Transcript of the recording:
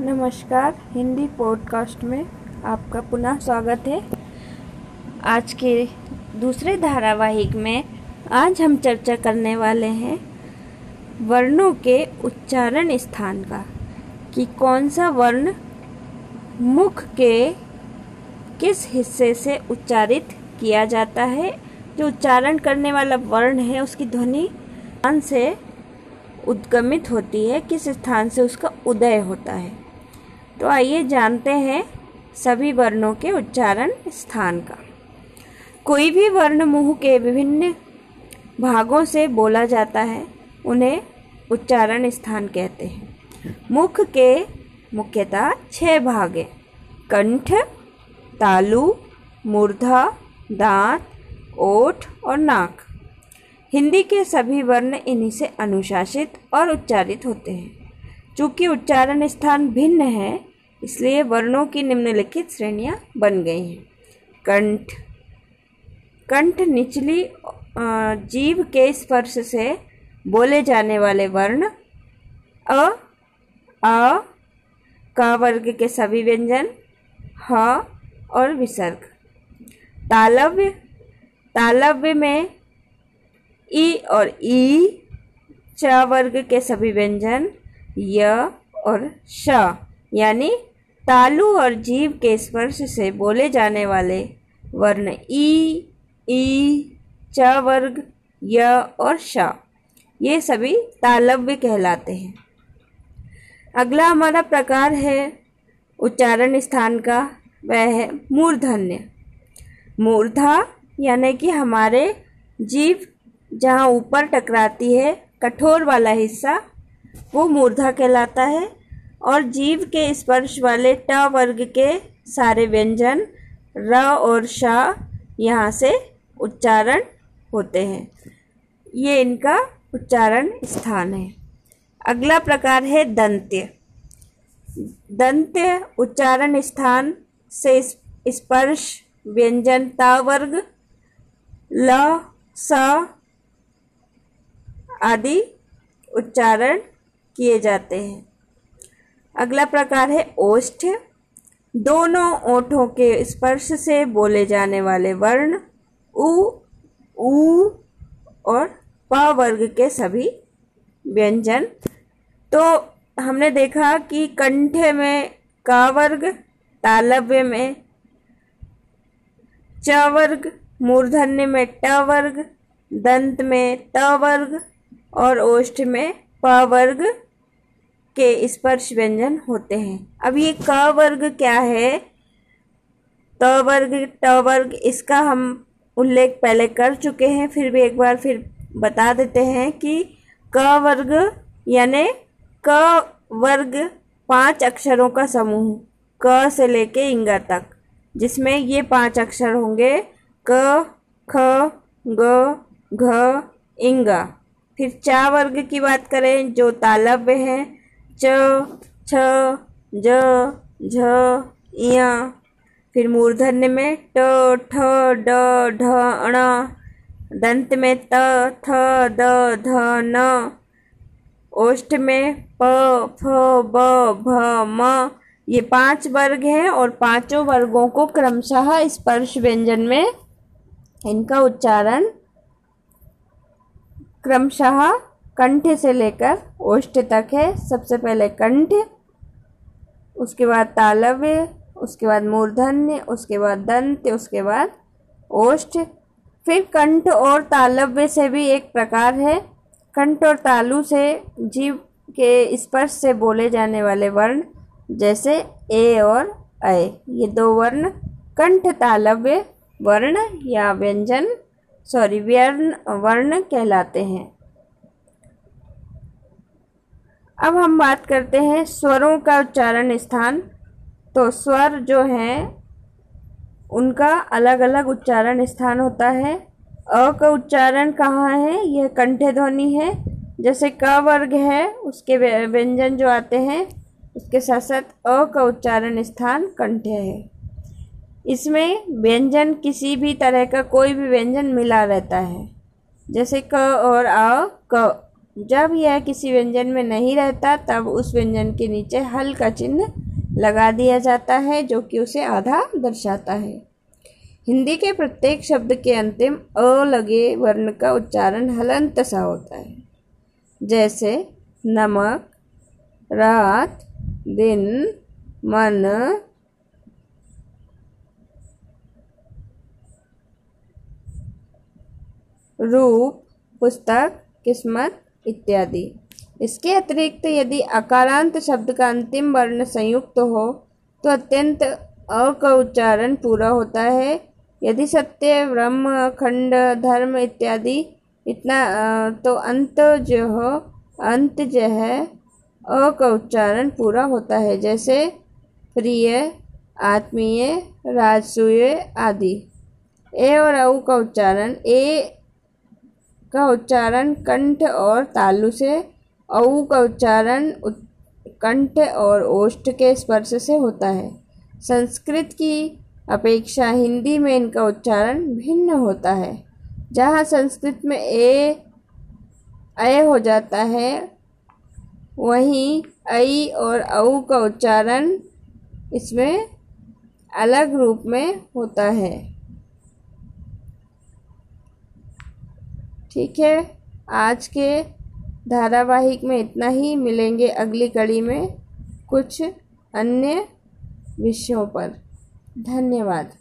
नमस्कार, हिंदी पॉडकास्ट में आपका पुनः स्वागत है। आज के दूसरे धारावाहिक में आज हम चर्चा करने वाले हैं वर्णों के उच्चारण स्थान का, कि कौन सा वर्ण मुख के किस हिस्से से उच्चारित किया जाता है। जो उच्चारण करने वाला वर्ण है, उसकी ध्वनि से उद्गमित होती है, किस स्थान से उसका उदय होता है। तो आइए जानते हैं सभी वर्णों के उच्चारण स्थान का। कोई भी वर्ण मुँह के विभिन्न भागों से बोला जाता है, उन्हें उच्चारण स्थान कहते हैं। मुख के मुख्यतः छह भाग हैं, कंठ, तालु, मूर्धा, दांत, ओठ और नाक। हिंदी के सभी वर्ण इन्हीं से अनुशासित और उच्चारित होते हैं। चूँकि उच्चारण स्थान भिन्न है इसलिए वर्णों की निम्नलिखित श्रेणियाँ बन गई हैं। कंठ। कंठ निचली जीव के स्पर्श से बोले जाने वाले वर्ण, अ आ का वर्ग के सभी व्यंजन, ह, और विसर्ग। तालव्य तालव्य में ई और ई, च वर्ग के सभी व्यंजन, य और श, यानी तालु और जीव के स्पर्श से बोले जाने वाले वर्ण ई ई, च वर्ग, य और श, ये सभी तालव्य कहलाते हैं। अगला हमारा प्रकार है उच्चारण स्थान का, वह है मूर्धन्य। मूर्धा यानी कि हमारे जीव, जहाँ ऊपर टकराती है कठोर वाला हिस्सा, वो मूर्धा कहलाता है। और जीव के स्पर्श वाले ट वर्ग के सारे व्यंजन र और श यहाँ से उच्चारण होते हैं। ये इनका उच्चारण स्थान है। अगला प्रकार है दंत्य। दंत्य उच्चारण स्थान से स्पर्श, व्यंजन ता वर्ग, ल, स आदि उच्चारण किए जाते हैं। अगला प्रकार है ओष्ठ। दोनों ओठों के स्पर्श से बोले जाने वाले वर्ण उ ऊ और प वर्ग के सभी व्यंजन। तो हमने देखा कि कंठ में का वर्ग, तालव्य में च वर्ग, मूर्धन्य में ट वर्ग, दंत में त वर्ग और ओष्ठ में प वर्ग। के स्पर्श व्यंजन होते हैं। अब ये क वर्ग क्या है? त वर्ग, ट वर्ग, इसका हम उल्लेख पहले कर चुके हैं, फिर भी एक बार फिर बता देते हैं कि क वर्ग यानी क वर्ग पाँच अक्षरों का समूह, क से लेके इंगा तक, जिसमें ये पाँच अक्षर होंगे, क, ख, ग, घ, इंगा। फिर चा वर्ग की बात करें, जो तालव्य है च, छ, ज, झ इया फिर मूर्धन्य में ट, ठ, ड, ढ, अण। दंत में त, थ, द, ध, न। ओष्ठ में प, फ, ब, भ, म। ये पाँच वर्ग हैं और पाँचों वर्गों को क्रमशः स्पर्श व्यंजन में इनका उच्चारण क्रमशः कंठ से लेकर ओष्ठ तक है। सबसे पहले कंठ, उसके बाद तालव्य, उसके बाद मूर्धन्य, उसके बाद दंत, उसके बाद ओष्ठ। फिर कंठ और तालव्य से भी एक प्रकार है। कंठ और तालु से जीव के स्पर्श से बोले जाने वाले वर्ण जैसे ए और अय ये दो वर्ण, कंठ, तालव्य, वर्ण या व्यंजन सॉरी व्यर्ण वर्ण कहलाते हैं। अब हम बात करते हैं स्वरों का उच्चारण स्थान। तो स्वर जो हैं, उनका अलग अलग उच्चारण स्थान होता है। अ का उच्चारण कहाँ है? यह कंठ ध्वनि है। जैसे क वर्ग है, उसके व्यंजन जो आते हैं, उसके साथ साथ अ का उच्चारण स्थान कंठ है। इसमें व्यंजन किसी भी तरह का कोई भी व्यंजन मिला रहता है। जैसे क और आ क जब यह किसी व्यंजन में नहीं रहता, तब उस व्यंजन के नीचे हल का चिन्ह लगा दिया जाता है, जो कि उसे आधा दर्शाता है। हिंदी के प्रत्येक शब्द के अंतिम अ लगे वर्ण का उच्चारण हलंत सा होता है। जैसे, नमक, रात, दिन, मन। रूप, पुस्तक, किस्मत इत्यादि। इसके अतिरिक्त यदि अकारांत शब्द का अंतिम वर्ण संयुक्त हो तो अत्यंत अ का उच्चारण पूरा होता है। यदि सत्य, ब्रह्म खंड धर्म इत्यादि इतना तो अंत जो हो अंत जो है अ का उच्चारण पूरा होता है, जैसे प्रिय, आत्मीय, राजसूय आदि। ए और औ का उच्चारण ए का उच्चारण कंठ और तालु से, औ का उच्चारण कंठ और ओष्ठ के स्पर्श से होता है। संस्कृत की अपेक्षा हिंदी में इनका उच्चारण भिन्न होता है। जहाँ संस्कृत में ए, अय हो जाता है, वहीं ऐ और औ का उच्चारण इसमें अलग रूप में होता है। ठीक है? आज के धारावाहिक में इतना ही। मिलेंगे अगली कड़ी में कुछ अन्य विषयों पर। धन्यवाद।